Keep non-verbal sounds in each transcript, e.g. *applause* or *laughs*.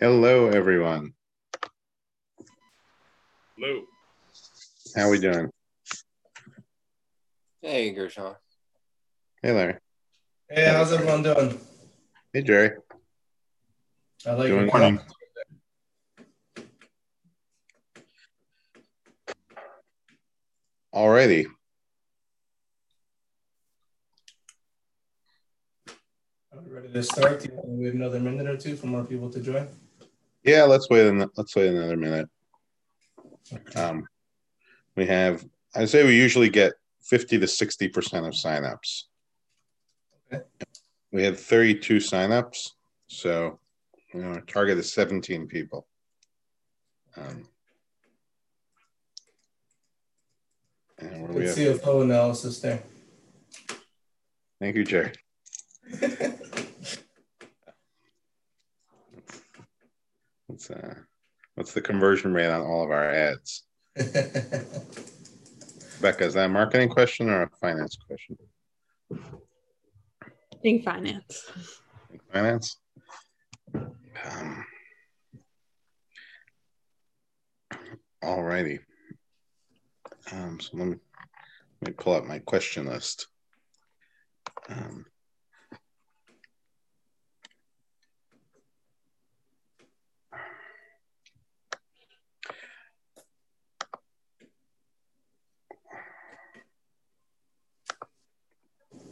Hello, everyone. Hello. How are we doing? Hey, Gershon. Hey, Larry. Hey, how's everyone doing? Hey, Jerry. I like Doing your morning. cup. Alrighty. Are we ready to start? Do you want to wait another minute or two for more people to join? Yeah, let's wait. An- let's wait another minute. Um, we have. I say we usually get fifty to sixty percent of signups. Okay. We had thirty-two signups, so you know, our target is seventeen people. Um, and where we Good have, CFO analysis there. thank you, Jerry. What's uh, what's the conversion rate on all of our ads? *laughs* Becca, is that a marketing question or a finance question? I think finance. Think finance. Um, all righty. Um, so let me let me pull up my question list. Um,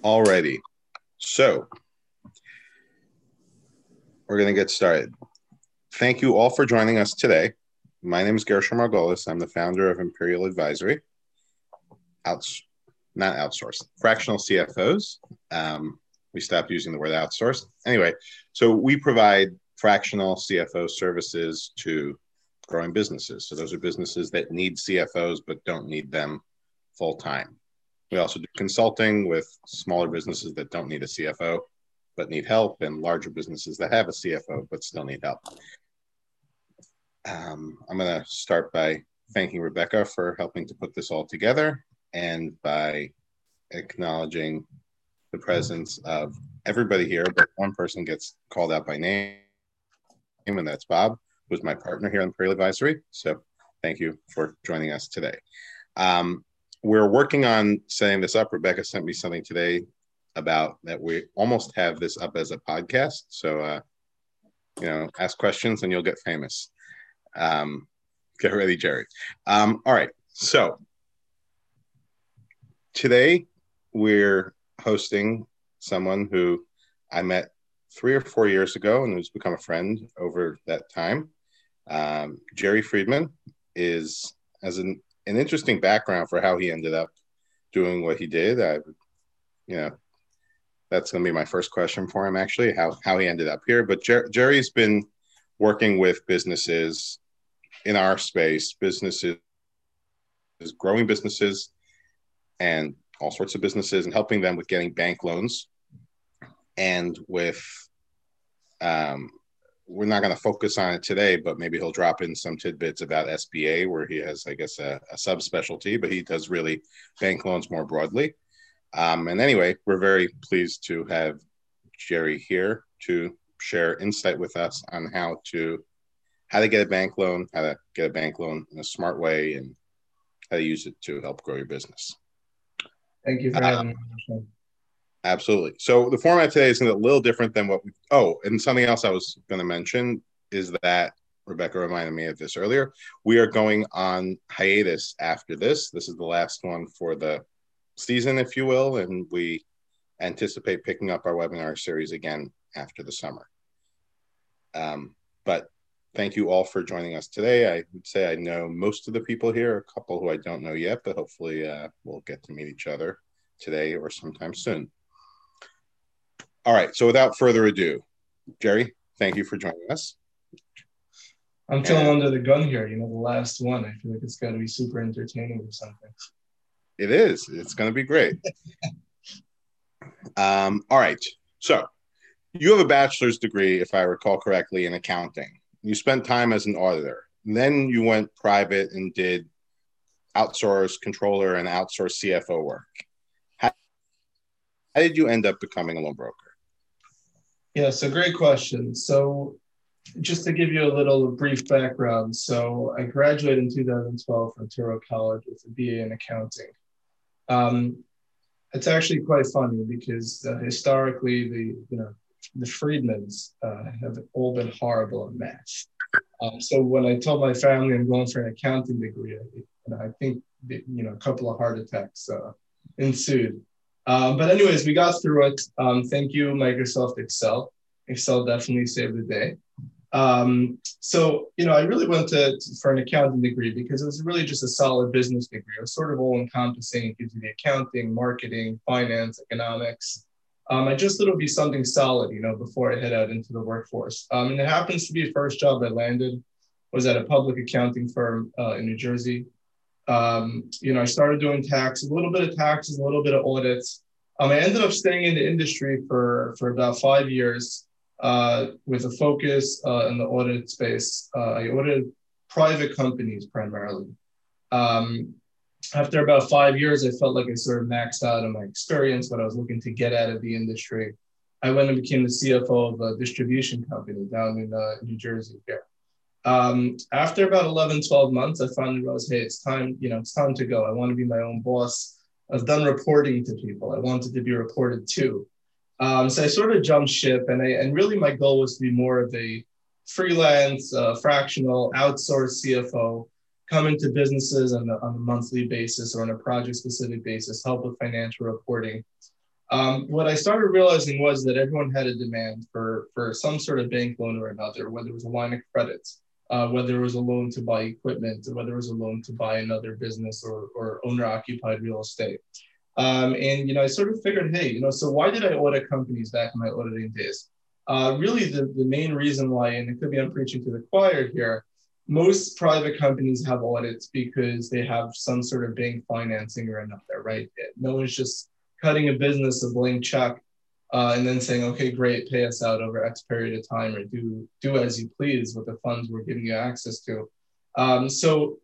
Alrighty. So we're going to get started. Thank you all for joining us today. My name is Gershon Margolis. I'm the founder of Imperial Advisory. Outs, not outsourced, fractional CFOs. Um, we stopped using the word outsourced. Anyway, so we provide fractional CFO services to growing businesses. So those are businesses that need CFOs but don't need them full time. We also do consulting with smaller businesses that don't need a CFO but need help, and larger businesses that have a CFO but still need help. Um, I'm going to start by thanking Rebecca for helping to put this all together and by acknowledging the presence of everybody here, but one person gets called out by name, and that's Bob, who's my partner here on Imperial Advisory. So thank you for joining us today. Um, we're working on setting this up. Rebecca sent me something today about that we almost have this up as a podcast. So, uh, you know, ask questions and you'll get famous. Um, get ready, Jerry. Um, all right. So, today we're hosting someone who I met three or four years ago and who's become a friend over that time. Um, Jerry Friedman is as an, an interesting background for how he ended up doing what he did. I, you know, that's going to be my first question for him, actually, how, how he ended up here. But Jer- Jerry's been working with businesses in our space, businesses, growing businesses, and all sorts of businesses, and helping them with getting bank loans. And with, um, we're not going to focus on it today, but maybe he'll drop in some tidbits about SBA, where he has, I guess, a, a subspecialty, but he does really bank loans more broadly. Um, and anyway, we're very pleased to have Jerry here to share insight with us on how to how to get a bank loan, how to get a bank loan in a smart way, and how to use it to help grow your business. Thank you for Uh, having me. Absolutely. So the format today is a little different than what we. Oh, and something else I was going to mention is that Rebecca reminded me of this earlier. We are going on hiatus after this. This is the last one for the season, if you will, and we anticipate picking up our webinar series again after the summer. Um, but thank you all for joining us today. I would say I know most of the people here, a couple who I don't know yet, but hopefully uh, we'll get to meet each other today or sometime soon. All right. So without further ado, Jerry, thank you for joining us. I'm feeling under the gun here. You know, the last one. I feel like it's got to be super entertaining or something. It is. It's going to be great. *laughs* um, all right. So you have a bachelor's degree, if I recall correctly, in accounting. You spent time as an auditor. Then you went private and did outsource controller and outsource CFO work. How, how did you end up becoming a loan broker? Yeah, so great question. So just to give you a little brief background, so I graduated in 2012 from Touro College with a BA in accounting. Um, it's actually quite funny because uh, historically, the you know the Friedmans uh, have all been horrible at math. Um, so when I told my family I'm going for an accounting degree, I, I think you know a couple of heart attacks uh, ensued. Um, but anyways, we got through it. Um, thank you, Microsoft Excel. Excel definitely saved the day. Um, so, you know, I really went to, to, for an accounting degree because it was really just a solid business degree. It was sort of all encompassing. It gives you the accounting, marketing, finance, economics. Um, I just thought it would be something solid, you know, before I head out into the workforce. Um, and it happens to be the first job I landed was at a public accounting firm uh, in New Jersey. Um, you know, I started doing tax, a little bit of taxes, a little bit of audits. Um, I ended up staying in the industry for, for about five years uh, with a focus uh, in the audit space. Uh, I audited private companies primarily. Um, after about five years, I felt like I sort of maxed out on my experience, what I was looking to get out of the industry. I went and became the CFO of a distribution company down in uh, New Jersey here. Um, after about 11, 12 months, I finally realized, hey, it's time, you know, it's time to go. I want to be my own boss. I've done reporting to people. I wanted to be reported to. Um, so I sort of jumped ship, and I, and really my goal was to be more of a freelance, uh, fractional, outsourced CFO, come into businesses on a, on a monthly basis or on a project specific basis, help with financial reporting. Um, what I started realizing was that everyone had a demand for, for some sort of bank loan or another, whether it was a line of credit, uh, whether it was a loan to buy equipment, or whether it was a loan to buy another business or, or owner occupied real estate. Um, and you know, I sort of figured, hey, you know, so why did I audit companies back in my auditing days? Uh, really, the, the main reason why, and it could be I'm preaching to the choir here, most private companies have audits because they have some sort of bank financing or another, right? No one's just cutting a business a blank check uh, and then saying, okay, great, pay us out over X period of time or do do as you please with the funds we're giving you access to. Um, so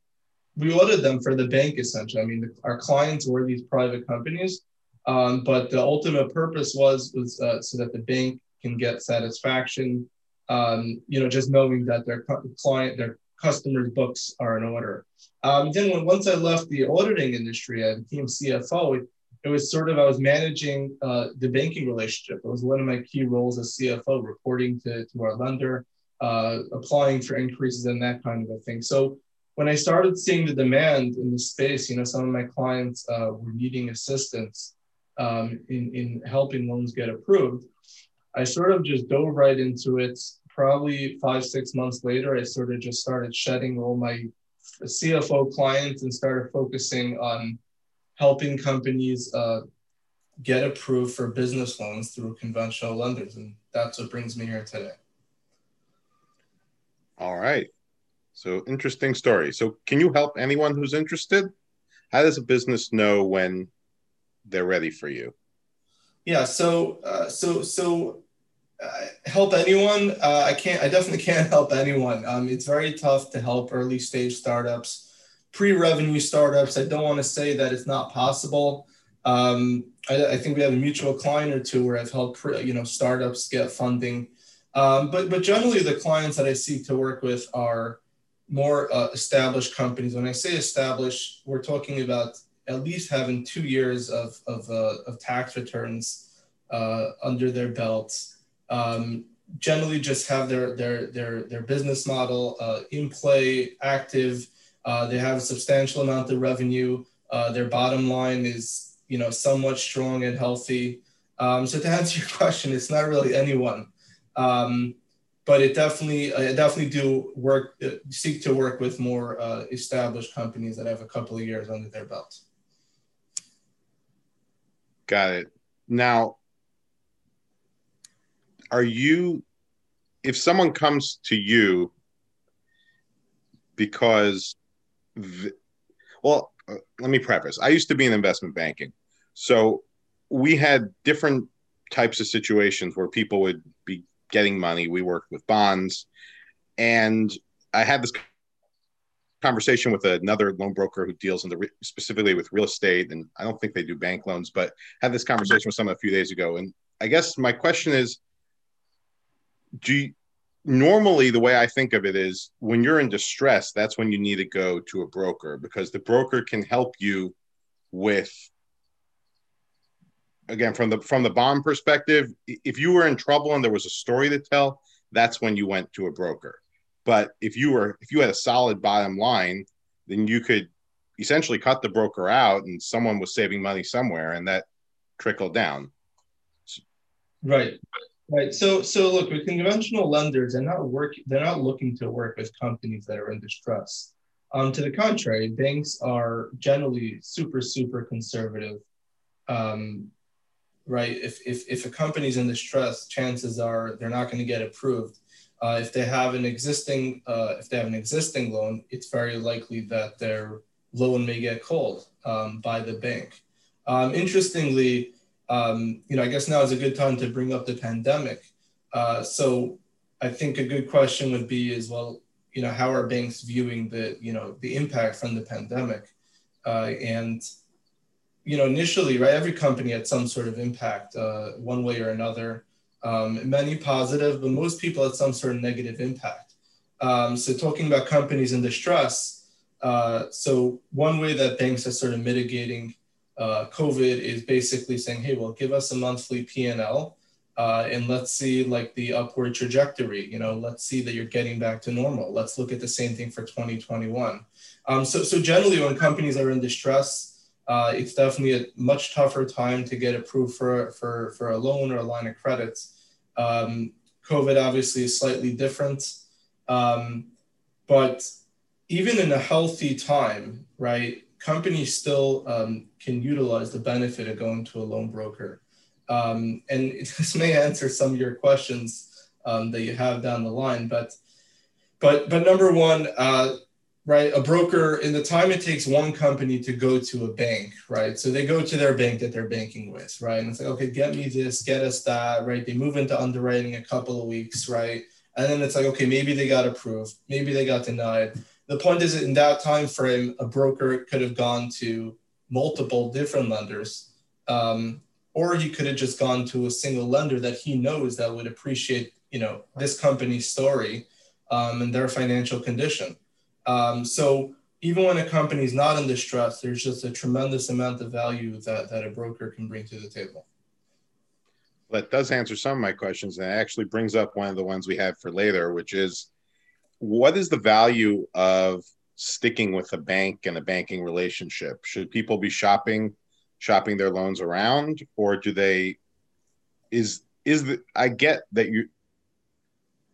we audited them for the bank essentially. I mean, the, our clients were these private companies, um, but the ultimate purpose was was uh, so that the bank can get satisfaction. Um, you know, just knowing that their client, their customers' books are in order. Um, then when once I left the auditing industry, I became CFO. It, was sort of I was managing uh, the banking relationship. It was one of my key roles as CFO, reporting to to our lender, uh, applying for increases and that kind of a thing. So when I started seeing the demand in the space, you know, some of my clients uh, were needing assistance um, in, in helping loans get approved. I sort of just dove right into it. Probably five, six months later, I sort of just started shedding all my CFO clients and started focusing on helping companies uh, get approved for business loans through conventional lenders. And that's what brings me here today. All right. So interesting story. So can you help anyone who's interested? How does a business know when they're ready for you? Yeah. So uh, so so uh, help anyone. Uh, I can't. I definitely can't *laughs* help anyone. Um, it's very tough to help early stage startups, pre-revenue startups. I don't want to say that it's not possible. Um, I, I, think we have a mutual client or two where I've helped pre, you know startups get funding. Um, but but generally the clients that I seek to work with are more uh, established companies. When I say established, we're talking about at least having two years of, of, uh, of tax returns uh, under their belts. Um, generally, just have their, their, their, their business model uh, in play, active. Uh, they have a substantial amount of revenue. Uh, their bottom line is, you know, somewhat strong and healthy. Um, so to *laughs* answer your question, it's not really anyone. Um, but it definitely I definitely do work uh, seek to work with more uh, established companies that have a couple of years under their belt. Got it. Now, are you if someone comes to you because well uh, let me preface i used to be in investment banking so we had different types of situations where people would be getting money. We worked with bonds. And I had this conversation with another loan broker who deals in the re- specifically with real estate. And I don't think they do bank loans, but had this conversation with someone a few days ago. And I guess my question is, do you, normally the way I think of it is when you're in distress, that's when you need to go to a broker because the broker can help you with again from the from the bond perspective if you were in trouble and there was a story to tell that's when you went to a broker. But if you were if you had a solid bottom line then you could essentially cut the broker out and someone was saving money somewhere and that trickled down. Right right so so look with conventional lenders they're not working they're not looking to work with companies that are in distress um, to the contrary banks are generally super super conservative um, right? If, if, if a company's in distress, chances are they're not going to get approved. Uh, if they have an existing uh, if they have an existing loan, it's very likely that their loan may get called um, by the bank. Um, interestingly, um, you know, I guess now is a good time to bring up the pandemic. Uh, so I think a good question would be is well, you know, how are banks viewing the you know the impact from the pandemic, uh, and you know, initially, right, every company had some sort of impact uh, one way or another. Um, many positive, but most people had some sort of negative impact. Um, so talking about companies in distress, uh, so one way that banks are sort of mitigating uh, COVID is basically saying, hey, well, give us a monthly P&L uh, and let's see like the upward trajectory. You know, let's see that you're getting back to normal. Let's look at the same thing for 2021. Um, so, so generally when companies are in distress, uh, it's definitely a much tougher time to get approved for, for, for a loan or a line of credits. Um, COVID obviously is slightly different. Um, but even in a healthy time, right, companies still um, can utilize the benefit of going to a loan broker. Um, and *laughs* this may answer some of your questions um, that you have down the line, but but but number one, uh, right? A broker, in the time it takes one company to go to a bank, right? So they go to their bank that they're banking with, right? And it's like, okay, get me this, get us that, right? They move into underwriting a couple of weeks, right? And then it's like, okay, maybe they got approved, maybe they got denied. The point is, in that time frame, a broker could have gone to multiple different lenders, um, or he could have just gone to a single lender that he knows that would appreciate, you know, this company's story um, and their financial condition. Um, so even when a company is not in distress, there's just a tremendous amount of value that, that a broker can bring to the table. That does answer some of my questions and it actually brings up one of the ones we had for later, which is what is the value of sticking with a bank and a banking relationship? Should people be shopping shopping their loans around or do they is is the I get that you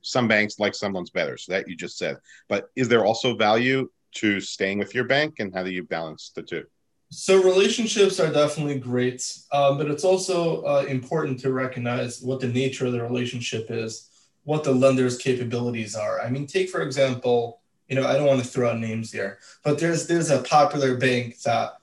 some banks like some loans better. So that you just said. But is there also value to staying with your bank, and how do you balance the two? So relationships are definitely great, um, but it's also uh, important to recognize what the nature of the relationship is, what the lender's capabilities are. I mean, take for example, you know, I don't want to throw out names here, but there's there's a popular bank that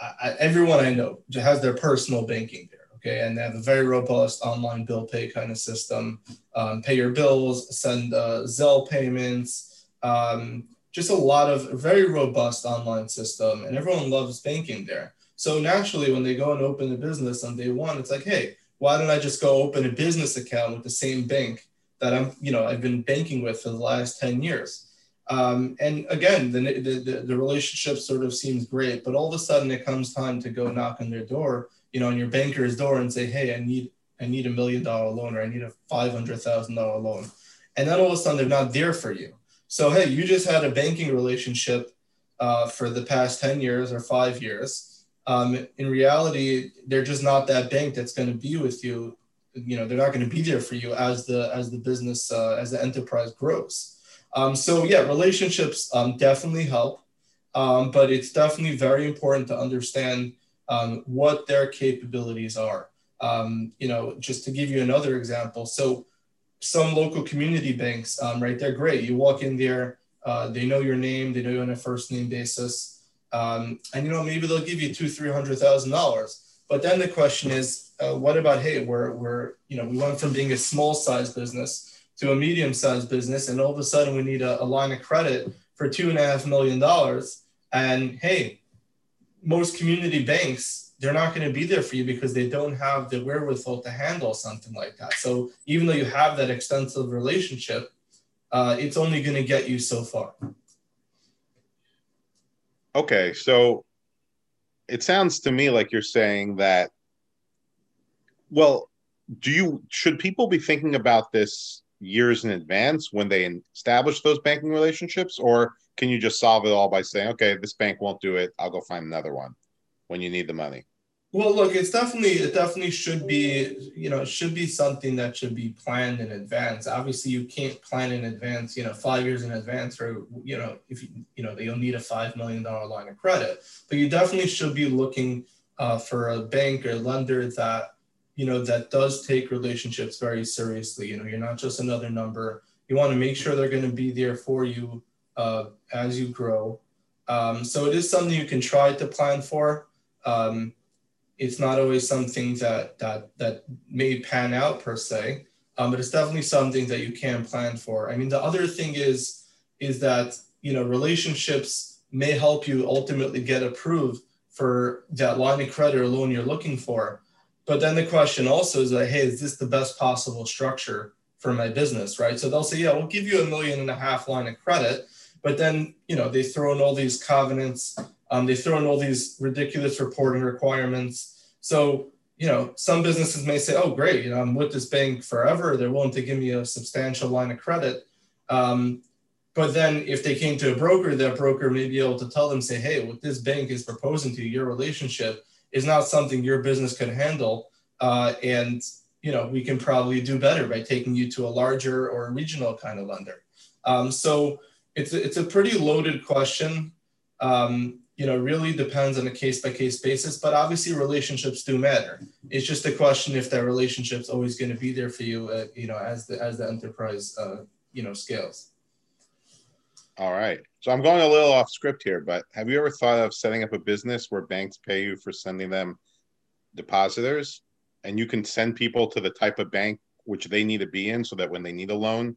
I, everyone I know has their personal banking there okay? And they have a very robust online bill pay kind of system. Um, pay your bills send uh, zelle payments um, just a lot of very robust online system and everyone loves banking there. So naturally when they go and open a business on day one it's like hey why don't i just go open a business account with the same bank that i'm you know i've been banking with for the last 10 years um, and again the, the, the relationship sort of seems great but all of a sudden it comes time to go knock on their door you know, on your banker's door and say, hey, I need I need a million dollar loan or I need a five hundred thousand dollar loan. And then all of a sudden they're not there for you. So hey, you just had a banking relationship uh, for the past 10 years or five years. Um, in reality, they're just not that bank that's going to be with you. You know, they're not going to be there for you as the as the business uh, as the enterprise grows. Um, so yeah, relationships um, definitely help, um, but it's definitely very important to understand um, what their capabilities are. Um, you know, just to give you another example, so some local community banks, um, right, they're great. You walk in there, uh, they know your name, they know you on a first name basis, um, and you know maybe they'll give you two, three hundred thousand dollars. But then the question is, uh, what about hey, we're we're you know we went from being a small size business to a medium sized business, and all of a sudden we need a, a line of credit for two and a half million dollars, and hey, most community banks they're not going to be there for you because they don't have the wherewithal to handle something like that so even though you have that extensive relationship uh, it's only going to get you so far. Okay, so it sounds to me like you're saying that. Well, do you should people be thinking about this years in advance when they establish those banking relationships, or can you just solve it all by saying, okay, this bank won't do it, I'll go find another one when you need the money? Well, look, it's definitely it definitely should be you know should be something that should be planned in advance. Obviously, you can't plan in advance, you know, five years in advance, or you know, if you you know you'll need a five million dollar line of credit, but you definitely should be looking uh, for a bank or lender that you know that does take relationships very seriously. You know, you're not just another number. You want to make sure they're going to be there for you uh, as you grow. Um, so it is something you can try to plan for. Um, it's not always something that that that may pan out per se, um, but it's definitely something that you can plan for. I mean, the other thing is is that you know relationships may help you ultimately get approved for that line of credit or loan you're looking for. But then the question also is like, hey, is this the best possible structure for my business, right? So they'll say, yeah, we'll give you a million and a half line of credit, but then you know they throw in all these covenants um, they throw in all these ridiculous reporting requirements. So, you know, some businesses may say, oh, great, you know, I'm with this bank forever. They're willing to give me a substantial line of credit. Um, but then if they came to a broker, that broker may be able to tell them, say, hey, what this bank is proposing to you, your relationship is not something your business can handle. Uh, and, you know, we can probably do better by taking you to a larger or regional kind of lender. Um, so it's, it's a pretty loaded question. Um, you know, really depends on a case by case basis, but obviously relationships do matter. It's just a question if that relationship's always going to be there for you, uh, you know, as the as the enterprise, uh, you know, scales. All right. So I'm going a little off script here, but have you ever thought of setting up a business where banks pay you for sending them depositors, and you can send people to the type of bank which they need to be in, so that when they need a loan,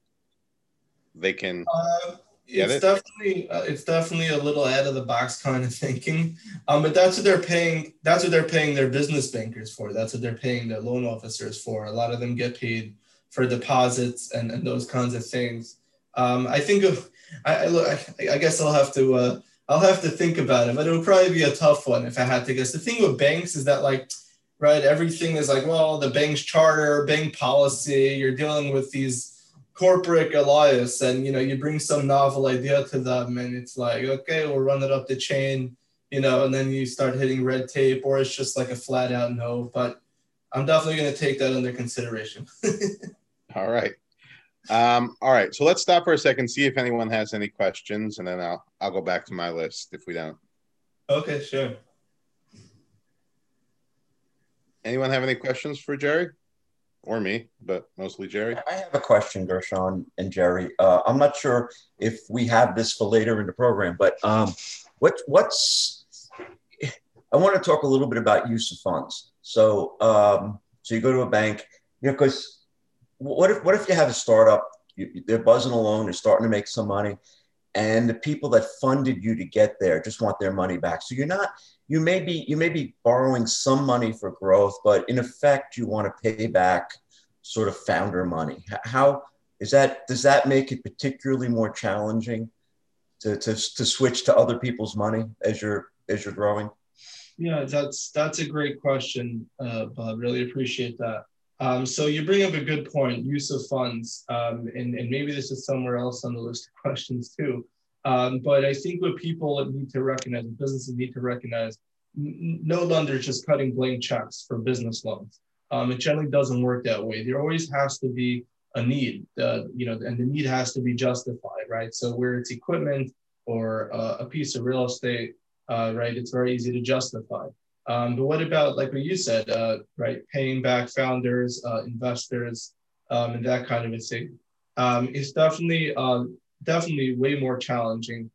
they can. Uh, it's it? definitely uh, it's definitely a little out of the box kind of *laughs* thinking um, but that's what they're paying that's what they're paying their business bankers for that's what they're paying their loan officers for a lot of them get paid for deposits and, and those kinds of things um, i think of I, I, I guess i'll have to uh, i'll have to think about it but it would probably be a tough one if i had to guess. The thing with banks is that like right everything is like well the bank's charter bank policy you're dealing with these corporate Elias and you know you bring some novel idea to them and it's like okay we'll run it up the chain you know and then you start hitting red tape or it's just like a flat out no but i'm definitely going to take that under consideration. *laughs* All right um, all right so let's stop for a second see if anyone has any questions and then i'll i'll go back to my list if we don't okay sure anyone have any questions for jerry or me, but mostly Jerry. I have a question, Gershon and Jerry. Uh, I'm not sure if we have this for later in the program, but um, what what's I want to talk a little bit about use of funds. So um, so you go to a bank, you know, because what if what if you have a startup, you, they're buzzing along, they're starting to make some money, and the people that funded you to get there just want their money back. So you're not you may be you may be borrowing some money for growth, but in effect, you want to pay back sort of founder money. How is that? Does that make it particularly more challenging to, to, to switch to other people's money as you're as you're growing? Yeah, that's that's a great question, uh, Bob. Really appreciate that. Um, so you bring up a good point, use of funds, um, and, and maybe this is somewhere else on the list of questions too. Um, but I think what people need to recognize, businesses need to recognize, no lender is just cutting blank checks for business loans. Um, it generally doesn't work that way. There always has to be a need, uh, you know, and the need has to be justified, right? So where it's equipment or uh, a piece of real estate, uh, right, it's very easy to justify. Um, but what about like what you said, uh, right? Paying back founders, uh, investors, um, and that kind of a thing. Um, it's definitely um, definitely way more challenging.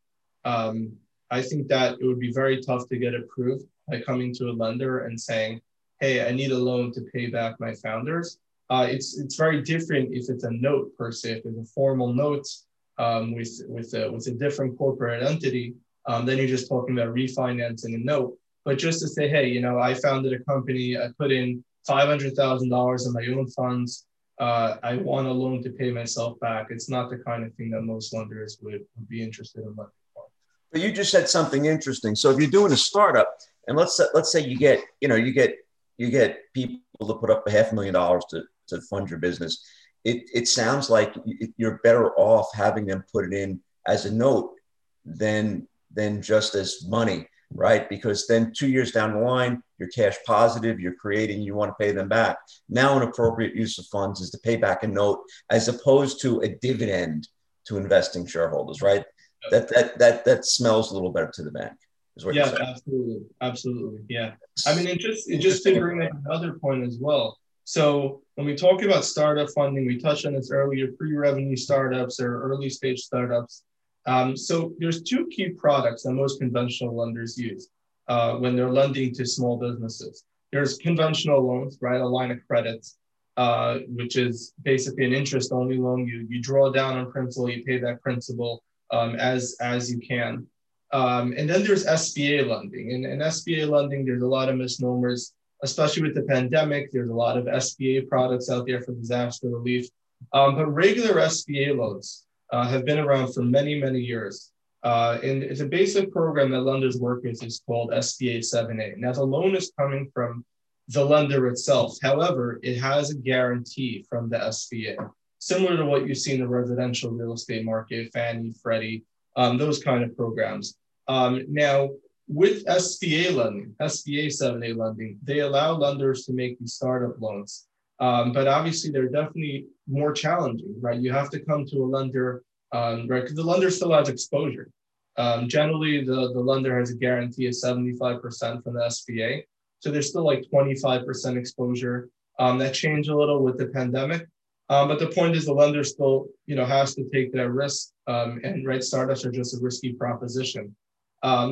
Um, I think that it would be very tough to get approved by coming to a lender and saying, "Hey, I need a loan to pay back my founders." Uh, it's it's very different if it's a note per se. If it's a formal note um, with with a, with a different corporate entity, then you're just talking about refinancing a note. But just to say, hey, you know, I founded a company, I put in five hundred thousand dollars in my own funds uh, I want a loan to pay myself back. It's not the kind of thing that most lenders would, would be interested in lending for. But you just said something interesting. So if you're doing a startup, and let's let's say you get you know you get you get people to put up a half a million dollars to to fund your business, it it sounds like you're better off having them put it in as a note than than just as money right? Because then two years down the line, you're cash positive, you're creating, you want to pay them back. Now, an appropriate use of funds is to pay back a note as opposed to a dividend to investing shareholders, right? That that that that smells a little better to the bank. yeah, absolutely, absolutely. Yeah, I mean, it just it just to bring up another point as well. So when we talk about startup funding, we touched on this earlier: pre-revenue startups or early stage startups. Um, so there's two key products that most conventional lenders use uh, when they're lending to small businesses. There's conventional loans, right? A line of credit, uh, which is basically an interest-only loan. You you draw down on principal, you pay that principal um, as as you can. Um, and then there's SBA lending. And in SBA lending, there's a lot of misnomers, especially with the pandemic. There's a lot of SBA products out there for disaster relief. Um, but regular SBA loans, uh, have been around for many, many years. Uh, and it's a basic program that lenders work with is called SBA 7A. Now, the loan is coming from the lender itself. However, it has a guarantee from the SBA, similar to what you see in the residential real estate market, Fannie, Freddie, um, those kind of programs. Um, now, with SBA lending, SBA 7A lending, they allow lenders to make these startup loans um, but obviously, they're definitely more challenging, right? You have to come to a lender, um, right? Because the lender still has exposure. Um, generally, the, the lender has a guarantee of 75% from the SBA. So there's still like 25% exposure. Um, that changed a little with the pandemic. Um, but the point is the lender still, you know, has to take that risk. Um, and right, startups are just a risky proposition.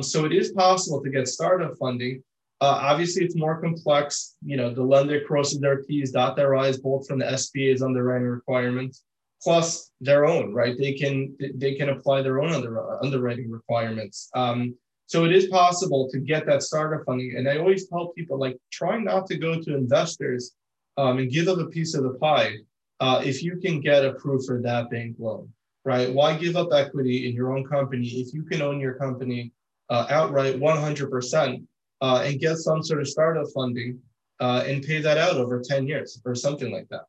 so it is possible to get startup funding, uh, obviously, it's more complex. You know, the lender crosses their T's, dot their I's, both from the SBA's underwriting requirements, plus their own, right? They can they can apply their own under, underwriting requirements. Um, so it is possible to get that startup funding. And I always tell people, like, try not to go to investors um, and give them a piece of the pie uh, if you can get approved for that bank loan, right? Why give up equity in your own company if you can own your company uh, outright 100%? Uh, and get some sort of startup funding uh, and pay that out over 10 years or something like that.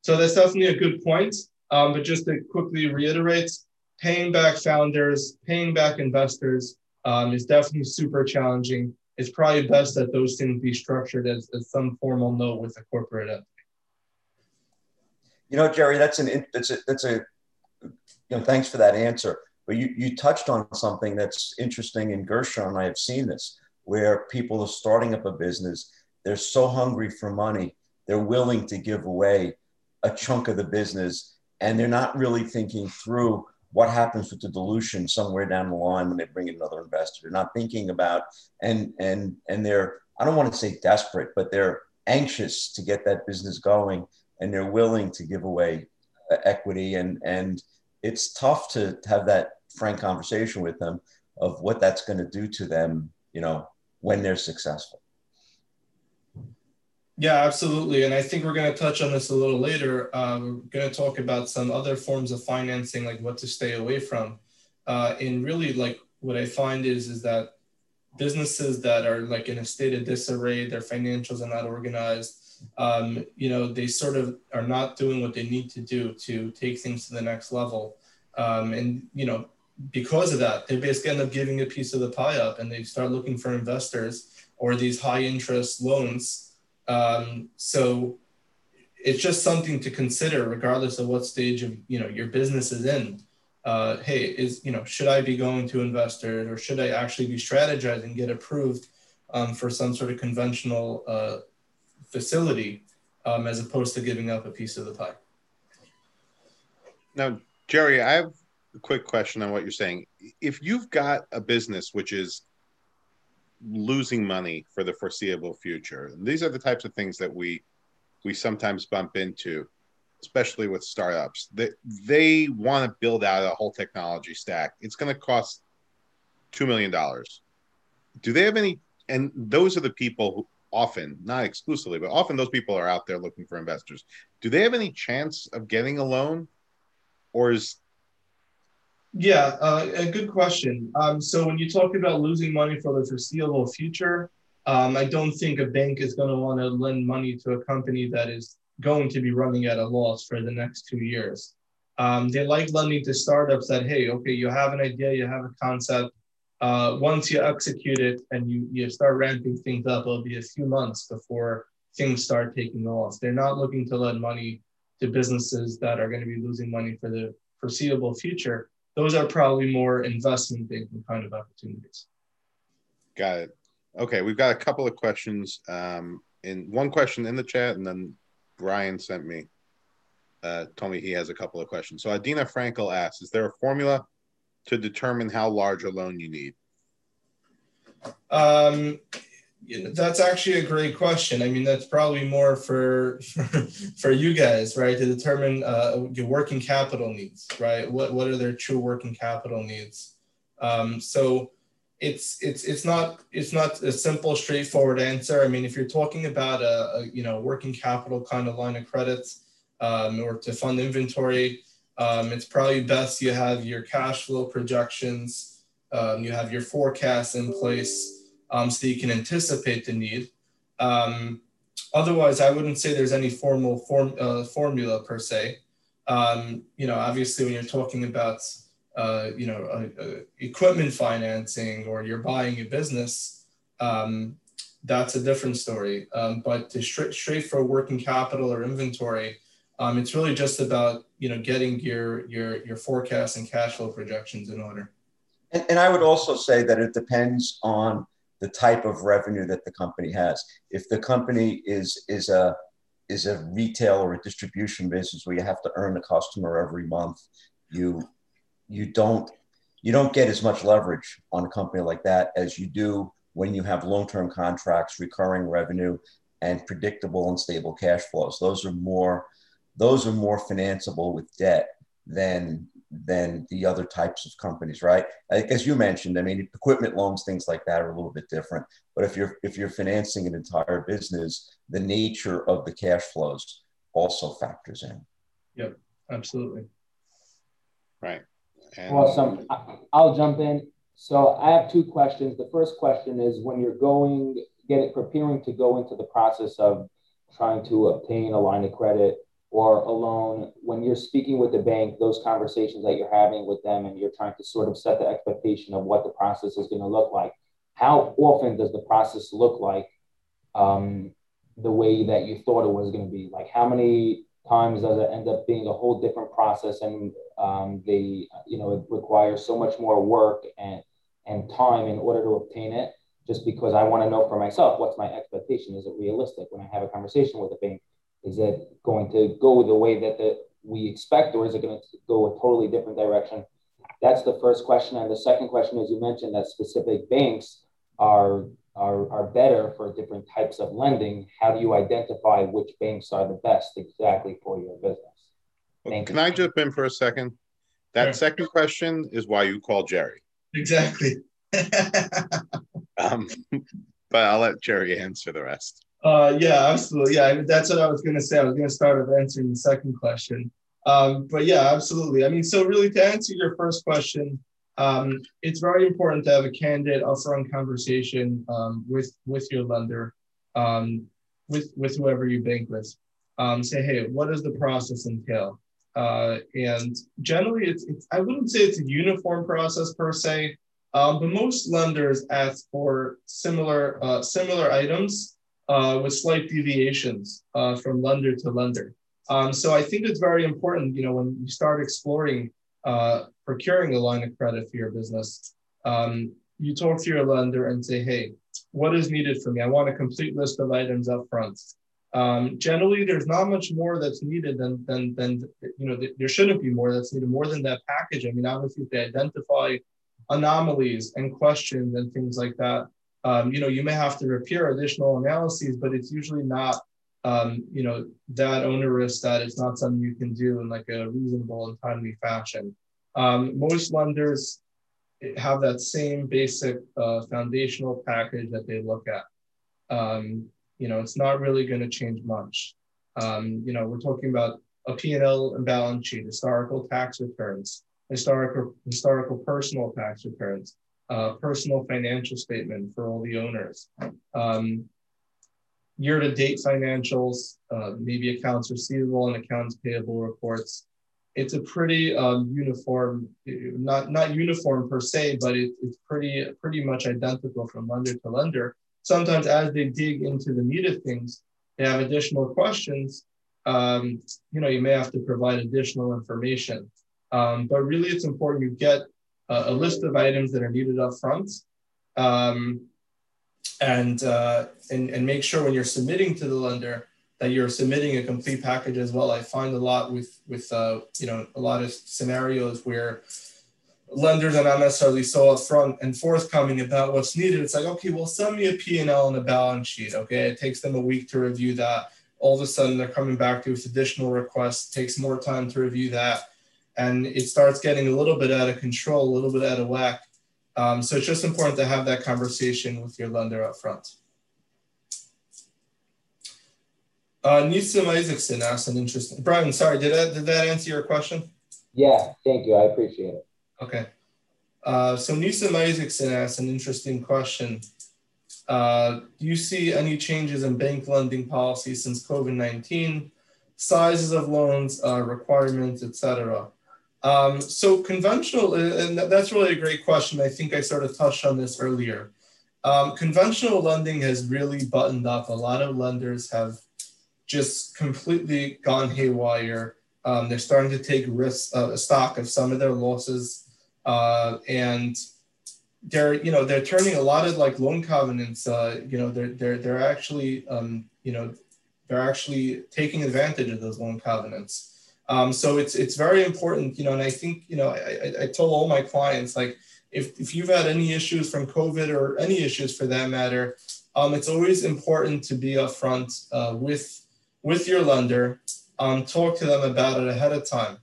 So that's definitely a good point. Um, but just to quickly reiterate, paying back founders, paying back investors um, is definitely super challenging. It's probably best that those things be structured as, as some formal note with a corporate entity. You know, Jerry, that's an that's a that's a you know, thanks for that answer. But you you touched on something that's interesting, in Gershon I have seen this where people are starting up a business. They're so hungry for money, they're willing to give away a chunk of the business, and they're not really thinking through what happens with the dilution somewhere down the line when they bring in another investor. They're not thinking about and and and they're I don't want to say desperate, but they're anxious to get that business going, and they're willing to give away uh, equity and and it's tough to have that frank conversation with them of what that's going to do to them you know when they're successful. Yeah, absolutely. And I think we're going to touch on this a little later. Um, we're going to talk about some other forms of financing, like what to stay away from. Uh, and really, like what I find is is that businesses that are like in a state of disarray, their financials are not organized. Um, you know, they sort of are not doing what they need to do to take things to the next level. Um, and you know, because of that, they basically end up giving a piece of the pie up and they start looking for investors or these high interest loans. Um, so it's just something to consider regardless of what stage of you know your business is in. Uh, hey, is you know should I be going to investors or should I actually be strategizing, get approved um, for some sort of conventional uh, facility um, as opposed to giving up a piece of the pie? Now, Jerry, I have quick question on what you're saying. If you've got a business which is losing money for the foreseeable future, these are the types of things that we we sometimes bump into, especially with startups. That they, they want to build out a whole technology stack. It's going to cost two million dollars. Do they have any? And those are the people who often, not exclusively, but often those people are out there looking for investors. Do they have any chance of getting a loan, or is yeah, uh, a good question. Um, so when you talk about losing money for the foreseeable future, um, I don't think a bank is going to want to lend money to a company that is going to be running at a loss for the next two years. Um, they like lending to startups that, hey, okay, you have an idea, you have a concept. Uh, once you execute it and you, you start ramping things up, it'll be a few months before things start taking off. They're not looking to lend money to businesses that are going to be losing money for the foreseeable future those are probably more investment banking kind of opportunities. Got it. Okay, we've got a couple of questions. Um, in one question in the chat, and then Brian sent me, uh, told me he has a couple of questions. So Adina Frankel asks, is there a formula to determine how large a loan you need? Um, that's actually a great question. I mean, that's probably more for for, *laughs* for you guys, right, to determine uh, your working capital needs, right? What what are their true working capital needs? Um, so it's it's it's not it's not a simple, straightforward answer. I mean, if you're talking about a, a you know working capital kind of line of credits um, or to fund inventory, um, it's probably best you have your cash flow projections, um, you have your forecasts in place um, so you can anticipate the need. Um, otherwise, I wouldn't say there's any formal form, uh, formula per se. Um, you know, obviously, when you're talking about uh, you know uh, uh equipment financing or you're buying a business, um, that's a different story. Um, but to straight straight for working capital or inventory, um, it's really just about you know getting your your your forecast and cash flow projections in order. And, and I would also say that it depends on the type of revenue that the company has. If the company is is a is a retail or a distribution business where you have to earn a customer every month, you you don't you don't get as much leverage on a company like that as you do when you have long-term contracts, recurring revenue, and predictable and stable cash flows. Those are more those are more financeable with debt than than the other types of companies, right? As you mentioned, I mean, equipment loans, things like that are a little bit different. But if you're if you're financing an entire business, the nature of the cash flows also factors in. Yep, absolutely. Right. And awesome. I'll jump in. So I have two questions. The first question is when you're going, getting preparing to go into the process of trying to obtain a line of credit or a loan, when you're speaking with the bank, those conversations that you're having with them and you're trying to sort of set the expectation of what the process is going to look like, how often does the process look like um, the way that you thought it was going to be? Like, how many times does it end up being a whole different process and um, they, you know, it requires so much more work and, and time in order to obtain it? Just because I want to know for myself what's my expectation? Is it realistic when I have a conversation with a bank? Is it going to go the way that the, we expect, or is it going to go a totally different direction? That's the first question. And the second question is you mentioned that specific banks are, are, are better for different types of lending. How do you identify which banks are the best exactly for your business? Thank Can you. I jump in for a second? That sure. second question is why you call Jerry. Exactly. *laughs* um, *laughs* but I'll let Jerry answer the rest. Uh, yeah, absolutely. Yeah, that's what I was going to say. I was going to start with answering the second question. Um, but yeah, absolutely. I mean, so really to answer your first question, um, it's very important to have a candid, upfront conversation um, with with your lender, um, with with whoever you bank with. Um, say, hey, what does the process entail? Uh, and generally, it's, it's I wouldn't say it's a uniform process per se, um, but most lenders ask for similar uh, similar items uh, with slight deviations uh, from lender to lender. Um, so I think it's very important, you know, when you start exploring uh, procuring a line of credit for your business, um, you talk to your lender and say, hey, what is needed for me? I want a complete list of items up front. Um, generally, there's not much more that's needed than, than, than, you know, there shouldn't be more that's needed, more than that package. I mean, obviously, if they identify anomalies and questions and things like that, um, you know, you may have to repair additional analyses, but it's usually not, um, you know, that onerous that it's not something you can do in like a reasonable and timely fashion. Um, most lenders have that same basic uh, foundational package that they look at. Um, You know, it's not really going to change much. Um, you know, we're talking about a P&L and balance sheet, historical tax returns, historical historical personal tax returns, uh, personal financial statement for all the owners, um, year-to-date financials, uh, maybe accounts receivable and accounts payable reports. It's a pretty um, uniform, not not uniform per se, but it, it's pretty pretty much identical from lender to lender. Sometimes, as they dig into the meat of things, they have additional questions. Um, you know, you may have to provide additional information. Um, but really, it's important you get a, a, list of items that are needed up front. Um, and, uh, and, and make sure when you're submitting to the lender that you're submitting a complete package as well. I find a lot with, with uh, you know, a lot of scenarios where lenders are not necessarily so upfront and forthcoming about what's needed. It's like, okay, well, send me a P&L and a balance sheet. Okay, it takes them a week to review that. All of a sudden, they're coming back to with additional requests. Takes more time to review that, and it starts getting a little bit out of control, a little bit out of whack. Um, so it's just important to have that conversation with your lender up front. Uh, Nisim Isaacson asked an interesting. Brian, sorry, did that did that answer your question? Yeah, thank you. I appreciate it. Okay. Uh, so Nisim Isaacson asked an interesting question. Uh, do you see any changes in bank lending policy since COVID-19? Sizes of loans, uh, requirements, etc. Um, so conventional, and that's really a great question. I think I sort of touched on this earlier. Um, conventional lending has really buttoned up. A lot of lenders have just completely gone haywire. Um, they're starting to take risk, uh, stock of some of their losses, uh, and they're you know they're turning a lot of like loan covenants. Uh, you know they're they're they're actually um, you know they're actually taking advantage of those loan covenants. Um, so it's it's very important, you know, and I think, you know, I, I, I told all my clients, like, if, if you've had any issues from COVID or any issues for that matter, um, it's always important to be upfront uh, with, with your lender, um, talk to them about it ahead of time.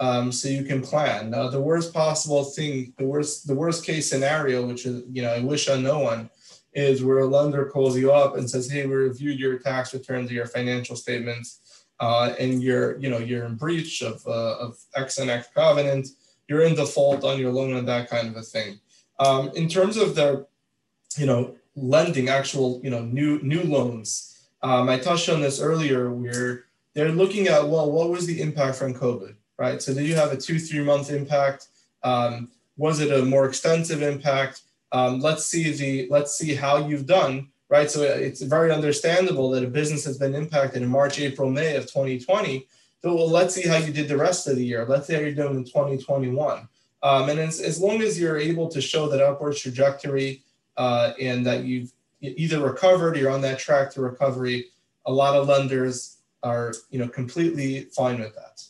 Um, so you can plan. Now, the worst possible thing, the worst, the worst case scenario, which is, you know, I wish on no one, is where a lender calls you up and says, "Hey, we reviewed your tax returns or your financial statements uh, and you're you know you're in breach of uh, of X and X covenant, you're in default on your loan and that kind of a thing. Um, in terms of the you know lending actual you know new new loans, um, I touched on this earlier where they're looking at well what was the impact from COVID, right? So did you have a two three month impact? Um, was it a more extensive impact? Um, let's see the let's see how you've done right? So it's very understandable that a business has been impacted in March, April, May of 2020. So well, let's see how you did the rest of the year. Let's see how you're doing in 2021. Um, and as, as long as you're able to show that upward trajectory uh, and that you've either recovered or you're on that track to recovery, a lot of lenders are you know completely fine with that.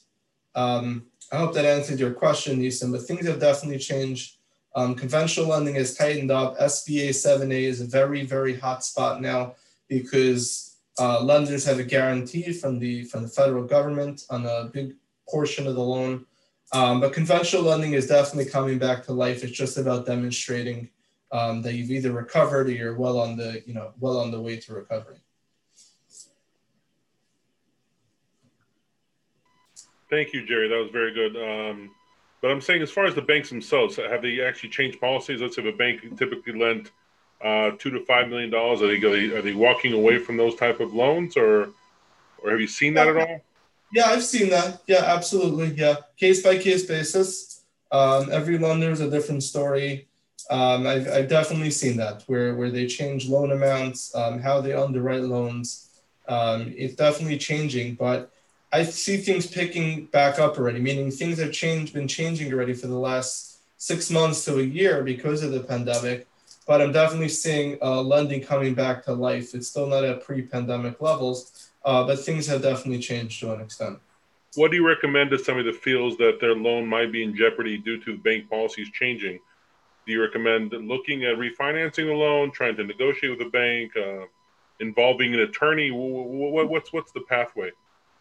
Um, I hope that answered your question, Nisan, but things have definitely changed um, conventional lending has tightened up. SBA 7A is a very, very hot spot now because uh, lenders have a guarantee from the from the federal government on a big portion of the loan. Um, but conventional lending is definitely coming back to life. It's just about demonstrating um, that you've either recovered or you're well on the you know well on the way to recovery. Thank you, Jerry. That was very good. Um, but I'm saying, as far as the banks themselves, have they actually changed policies? Let's say a bank typically lent uh, two to five million dollars, are they are they walking away from those type of loans, or or have you seen that at all? Yeah, I've seen that. Yeah, absolutely. Yeah, case by case basis. Um, every lender is a different story. Um, I've, I've definitely seen that where where they change loan amounts, um, how they underwrite loans. Um, it's definitely changing, but I see things picking back up already, meaning things have changed, been changing already for the last six months to a year because of the pandemic. But I'm definitely seeing uh, lending coming back to life. It's still not at pre-pandemic levels, uh, but things have definitely changed to an extent. What do you recommend to somebody that feels that their loan might be in jeopardy due to bank policies changing? Do you recommend looking at refinancing the loan, trying to negotiate with the bank, uh, involving an attorney? What's what's the pathway?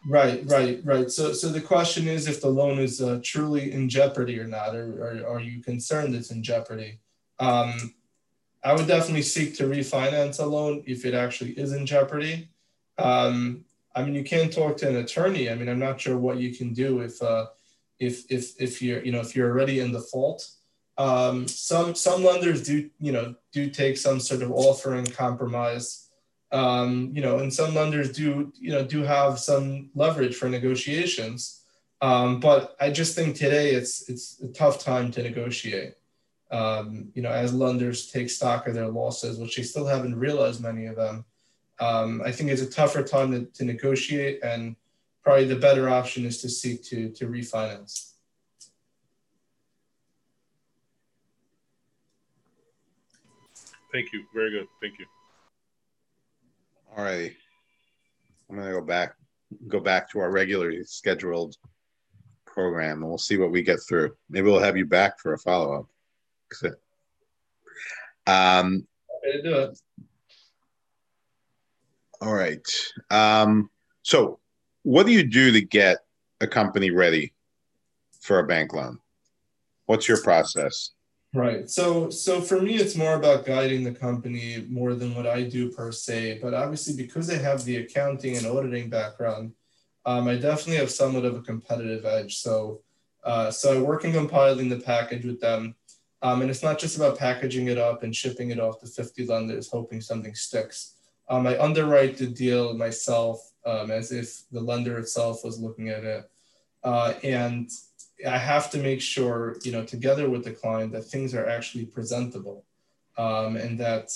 Right, right, right. So, so the question is if the loan is uh, truly in jeopardy or not, or, or, are you concerned it's in jeopardy? Um, I would definitely seek to refinance a loan if it actually is in jeopardy. Um, I mean, you can talk to an attorney. I mean, I'm not sure what you can do if uh, if if if you're you know if you're already in default. Um, some some lenders do you know do take some sort of offer and compromise. Um, you know, and some lenders do you know do have some leverage for negotiations. Um, but I just think today it's it's a tough time to negotiate. Um, you know, as lenders take stock of their losses, which they still haven't realized many of them. Um, I think it's a tougher time to, to negotiate, and probably the better option is to seek to to refinance. Thank you. Very good. Thank you. All right. I'm gonna go back go back to our regularly scheduled program and we'll see what we get through. Maybe we'll have you back for a follow-up. Um Way to do it. all right. Um so what do you do to get a company ready for a bank loan? What's your process? Right. So so for me it's more about guiding the company more than what I do per se, but obviously because I have the accounting and auditing background, um, I definitely have somewhat of a competitive edge. So uh, so I work in compiling the package with them. Um, and it's not just about packaging it up and shipping it off to 50 lenders, hoping something sticks. Um, I underwrite the deal myself um, as if the lender itself was looking at it. Uh, and I have to make sure, you know, together with the client that things are actually presentable um, and that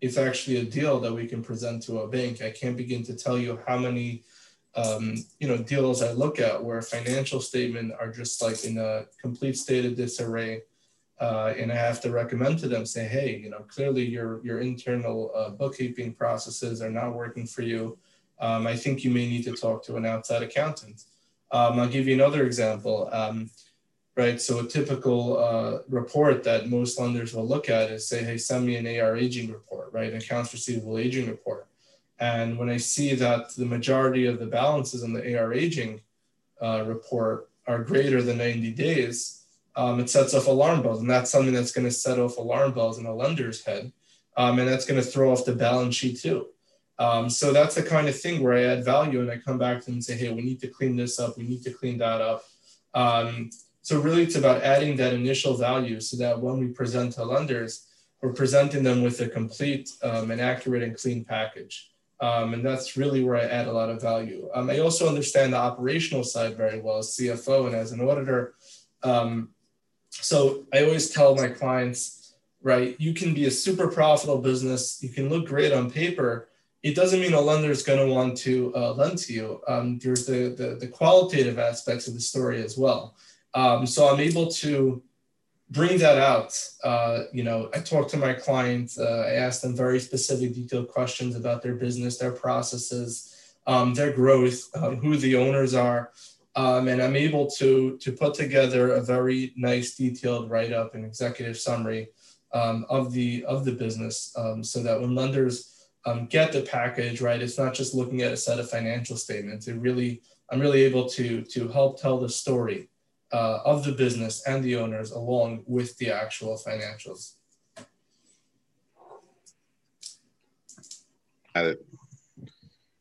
it's actually a deal that we can present to a bank. I can't begin to tell you how many, um, you know, deals I look at where financial statement are just like in a complete state of disarray. Uh, and I have to recommend to them, say, hey, you know, clearly your your internal uh, bookkeeping processes are not working for you. Um, I think you may need to talk to an outside accountant. Um, I'll give you another example. Um, right, so a typical uh, report that most lenders will look at is say, hey, send me an AR aging report, right, an accounts receivable aging report. And when I see that the majority of the balances in the AR aging uh, report are greater than 90 days, um, it sets off alarm bells. And that's something that's going to set off alarm bells in a lender's head. Um, and that's going to throw off the balance sheet too. Um, so that's the kind of thing where I add value and I come back to them and say, hey, we need to clean this up. We need to clean that up. Um, so really it's about adding that initial value so that when we present to lenders, we're presenting them with a complete um, and accurate and clean package. Um, and that's really where I add a lot of value. Um, I also understand the operational side very well as CFO and as an auditor. Um, so I always tell my clients, right, you can be a super profitable business. You can look great on paper, it doesn't mean a lender is going to want to uh, lend to you. Um, there's the, the, the, qualitative aspects of the story as well. Um, so I'm able to bring that out. Uh, you know, I talk to my clients, uh, I ask them very specific, detailed questions about their business, their processes, um, their growth, um, who the owners are. Um, and I'm able to, to put together a very nice, detailed write up and executive summary um, of, the, of the business so that when lenders um, get the package right it's not just looking at a set of financial statements it really i'm really able to to help tell the story uh, of the business and the owners along with the actual financials Got it.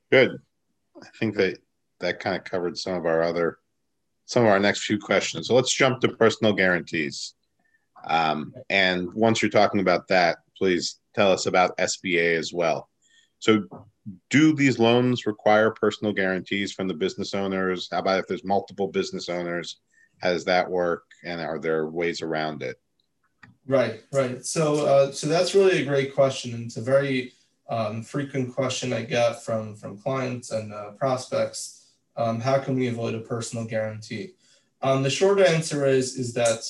Good. I think that that kind of covered some of our other, some of our next few questions. So let's jump to personal guarantees. Um, and once you're talking about that, please tell us about SBA as well. So, do these loans require personal guarantees from the business owners? How about if there's multiple business owners? How does that work? And are there ways around it? Right, right. So, uh, so that's really a great question, and it's a very um, frequent question I get from from clients and uh, prospects. Um, how can we avoid a personal guarantee? Um, the short answer is is that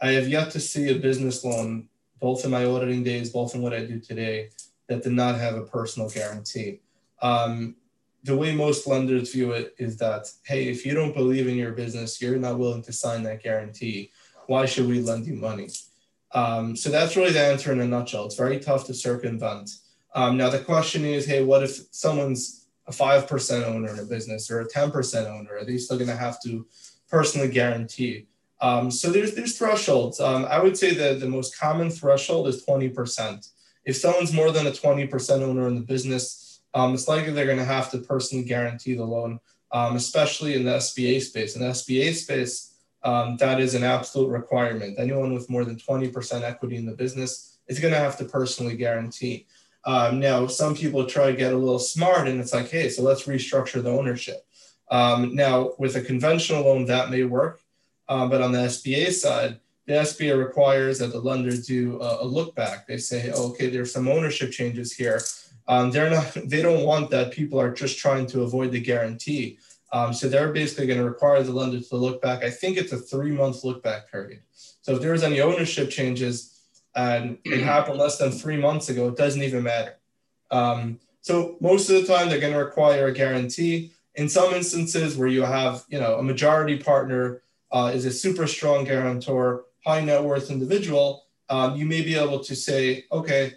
I have yet to see a business loan, both in my auditing days, both in what I do today, that did not have a personal guarantee. Um, the way most lenders view it is that, hey, if you don't believe in your business, you're not willing to sign that guarantee. Why should we lend you money? Um, so that's really the answer in a nutshell. It's very tough to circumvent. Um, now, the question is, hey, what if someone's a 5% owner in a business or a 10% owner? Are they still going to have to personally guarantee? Um, so there's there's thresholds. Um, I would say that the most common threshold is 20%. If someone's more than a 20% owner in the business, um, it's likely they're going to have to personally guarantee the loan, um, especially in the SBA space. In the SBA space, um, that is an absolute requirement. Anyone with more than 20% equity in the business is going to have to personally guarantee. Um, now, some people try to get a little smart and it's like, hey, so let's restructure the ownership. Um, now, with a conventional loan, that may work. Um, but on the SBA side, the SBA requires that the lender do a, a look back. They say, oh, okay, there's some ownership changes here. Um, they're not, *laughs* they don't want that people are just trying to avoid the guarantee. Um, so they're basically going to require the lender to look back. I think it's a three month look back period. So if there's any ownership changes and it happened less than three months ago, it doesn't even matter. Um, so most of the time they're going to require a guarantee. In some instances where you have, you know, a majority partner uh, is a super strong guarantor, high net worth individual, um, you may be able to say, okay,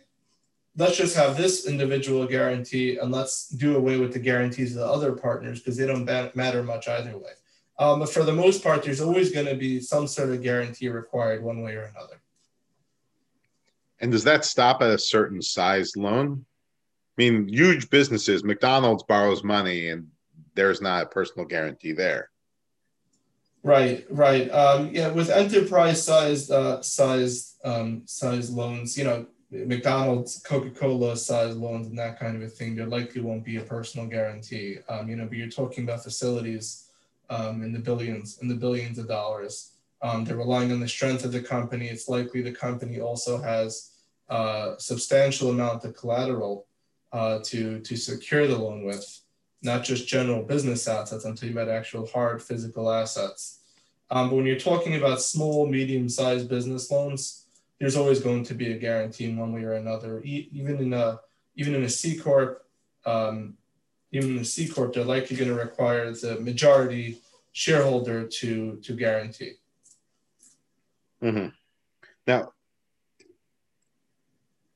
let's just have this individual guarantee and let's do away with the guarantees of the other partners because they don't matter much either way. Um, but for the most part, there's always going to be some sort of guarantee required one way or another. And does that stop at a certain size loan? I mean, huge businesses, McDonald's borrows money and there's not a personal guarantee there. Right, right. Um, yeah, with enterprise sized uh, size um, size loans, you know, McDonald's, Coca Cola sized loans and that kind of a thing, there likely won't be a personal guarantee. Um, you know, but you're talking about facilities um, in the billions, in the billions of dollars. Um, they're relying on the strength of the company. It's likely the company also has a uh, substantial amount of collateral uh, to to secure the loan with, not just general business assets. I'm talking about actual hard physical assets. Um, but when you're talking about small, medium-sized business loans, there's always going to be a guarantee in one way or another. E- even in a even in a C corp, um, even in a C corp, they're likely going to require the majority shareholder to to guarantee. Mm-hmm. Now,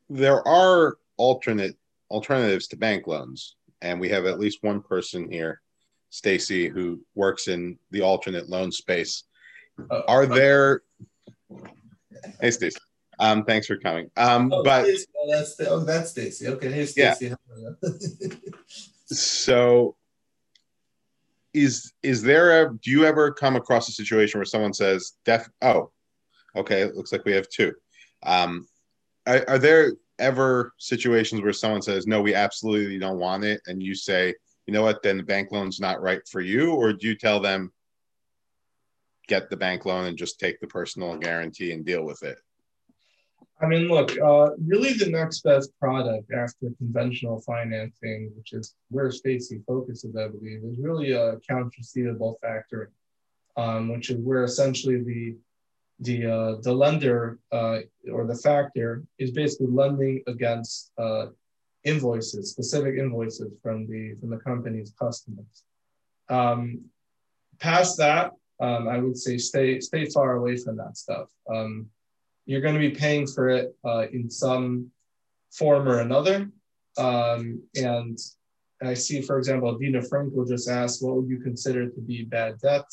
there are alternate alternatives to bank loans, and we have at least one person here, Stacy, who works in the alternate loan space. Uh, are there? Hey, Stacy. Um, thanks for coming. Um, oh, but oh, that's oh, that's Stacy. Okay, here's Stacy. Yeah. *laughs* so, is is there a? Do you ever come across a situation where someone says, "Def"? Oh, okay. It looks like we have two. Um, are, are there ever situations where someone says, "No, we absolutely don't want it," and you say, "You know what? Then the bank loan's not right for you," or do you tell them? Get the bank loan and just take the personal guarantee and deal with it. I mean, look, uh, really the next best product after conventional financing, which is where Stacy focuses, I believe, is really a accounts receivable factoring, um, which is where essentially the the uh, the lender uh, or the factor is basically lending against uh, invoices, specific invoices from the from the company's customers. Um, past that, um, I would say stay stay far away from that stuff. Um, you're going to be paying for it uh, in some form or another. Um, and I see, for example, Dina Frankel just asked, what would you consider to be bad debt?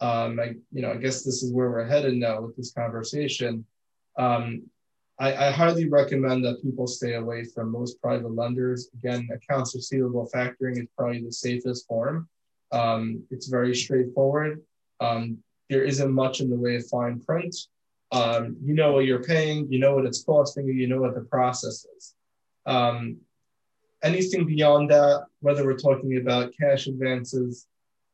Um, I, you know, I guess this is where we're headed now with this conversation. Um, I, I, highly recommend that people stay away from most private lenders. Again, accounts receivable factoring is probably the safest form. Um, it's very straightforward. Um, there isn't much in the way of fine print. Um, you know what you're paying, you know what it's costing you, know what the process is. Um, anything beyond that, whether we're talking about cash advances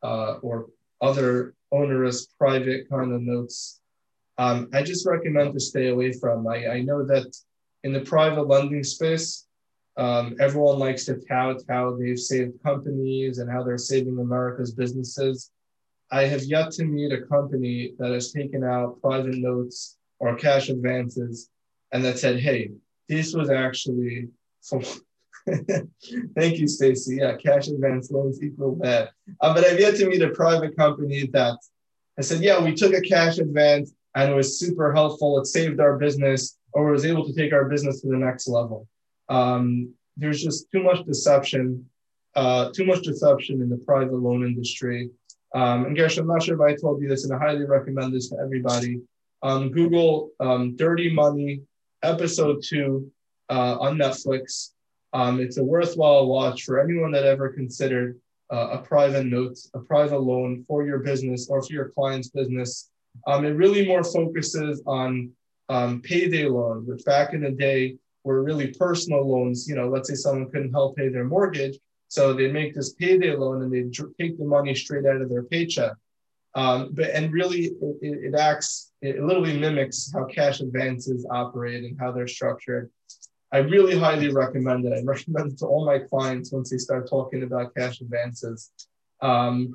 uh, or other onerous private kind of notes, um, I just recommend to stay away from. I, I know that in the private lending space, um, everyone likes to tout how they've saved companies and how they're saving America's businesses. I have yet to meet a company that has taken out private notes or cash advances and that said, hey, this was actually *laughs* for. *laughs* Thank you, Stacy. Yeah, cash advance loans equal bad. Uh, but I've yet to meet a private company that has said, yeah, we took a cash advance and it was super helpful. It saved our business or was able to take our business to the next level. Um, there's just too much deception, uh, too much deception in the private loan industry. Um, and Gersh, I'm not sure if I told you this, and I highly recommend this to everybody. Um, Google um, Dirty Money, episode two uh, on Netflix. Um, it's a worthwhile watch for anyone that ever considered uh, a private note, a private loan for your business or for your client's business. Um, it really more focuses on um, payday loans, which back in the day were really personal loans. You know, let's say someone couldn't help pay their mortgage, so they make this payday loan and they take the money straight out of their paycheck. Um, but and really, it, it, acts, it literally mimics how cash advances operate and how they're structured. I really highly recommend it. I *laughs* recommend it to all my clients once they start talking about cash advances. Um,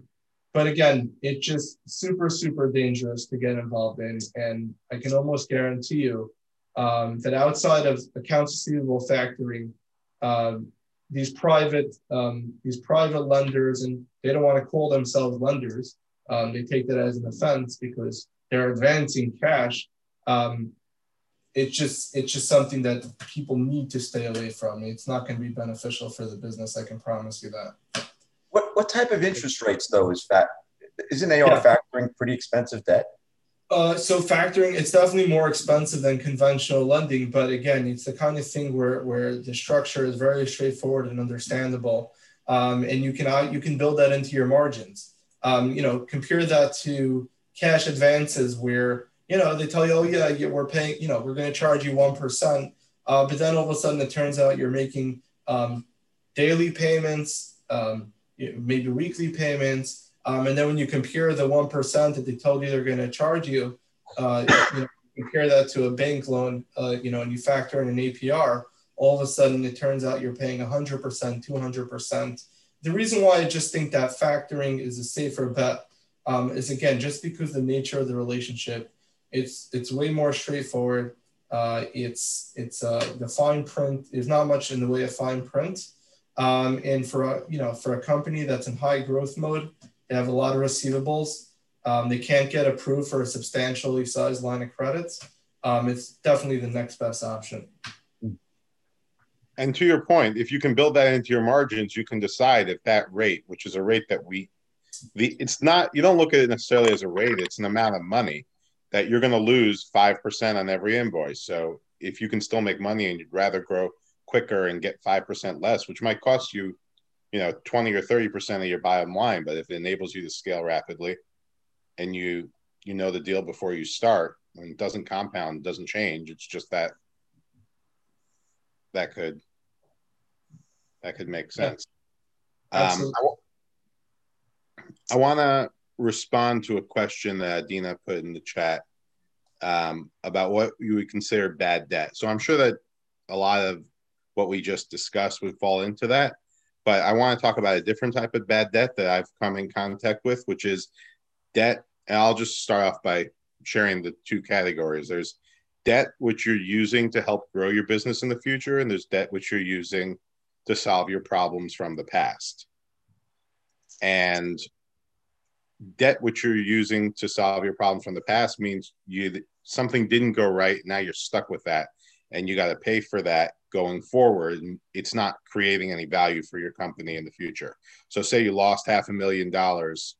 but again, it's just super, super dangerous to get involved in. And I can almost guarantee you um, that outside of accounts receivable factoring, um, these private um, these private lenders, and they don't want to call themselves lenders. Um, they take that as an offense because they're advancing cash. It's just it's just something that people need to stay away from. It's not going to be beneficial for the business. I can promise you that. What what type of interest rates though is that? Isn't AR yeah. factoring pretty expensive debt? Uh, so factoring, it's definitely more expensive than conventional lending, but again, it's the kind of thing where where the structure is very straightforward and understandable, um, and you can uh, you can build that into your margins. Um, you know, compare that to cash advances where you know they tell you, oh yeah, we're paying, you know, we're going to charge you one percent, uh, but then all of a sudden it turns out you're making um, daily payments, um, maybe weekly payments um, and then when you compare the 1% that they told you they're going to charge you, uh, you know, compare that to a bank loan, uh, you know, and you factor in an APR, all of a sudden it turns out you're paying 100%, 200%. The reason why I just think that factoring is a safer bet um, is again, just because the nature of the relationship, it's, it's way more straightforward. Uh, it's it's uh, the fine print. There's not much in the way of fine print, um, and for a, you know for a company that's in high growth mode, they have a lot of receivables. Um, they can't get approved for a substantially sized line of credits. Um, it's definitely the next best option. And to your point, if you can build that into your margins, you can decide if that rate, which is a rate that we, the it's not you don't look at it necessarily as a rate; it's an amount of money that you're going to lose five percent on every invoice. So if you can still make money and you'd rather grow quicker and get five percent less, which might cost you you know 20 or 30 percent of your bottom line but if it enables you to scale rapidly and you you know the deal before you start and it doesn't compound doesn't change it's just that that could that could make sense yeah. um, I, I want to respond to a question that dina put in the chat um, about what you would consider bad debt so i'm sure that a lot of what we just discussed would fall into that but I want to talk about a different type of bad debt that I've come in contact with, which is debt. And I'll just start off by sharing the two categories. There's debt which you're using to help grow your business in the future, and there's debt which you're using to solve your problems from the past. And debt which you're using to solve your problems from the past means you something didn't go right. Now you're stuck with that, and you got to pay for that going forward, it's not creating any value for your company in the future. So, say you lost half a million dollars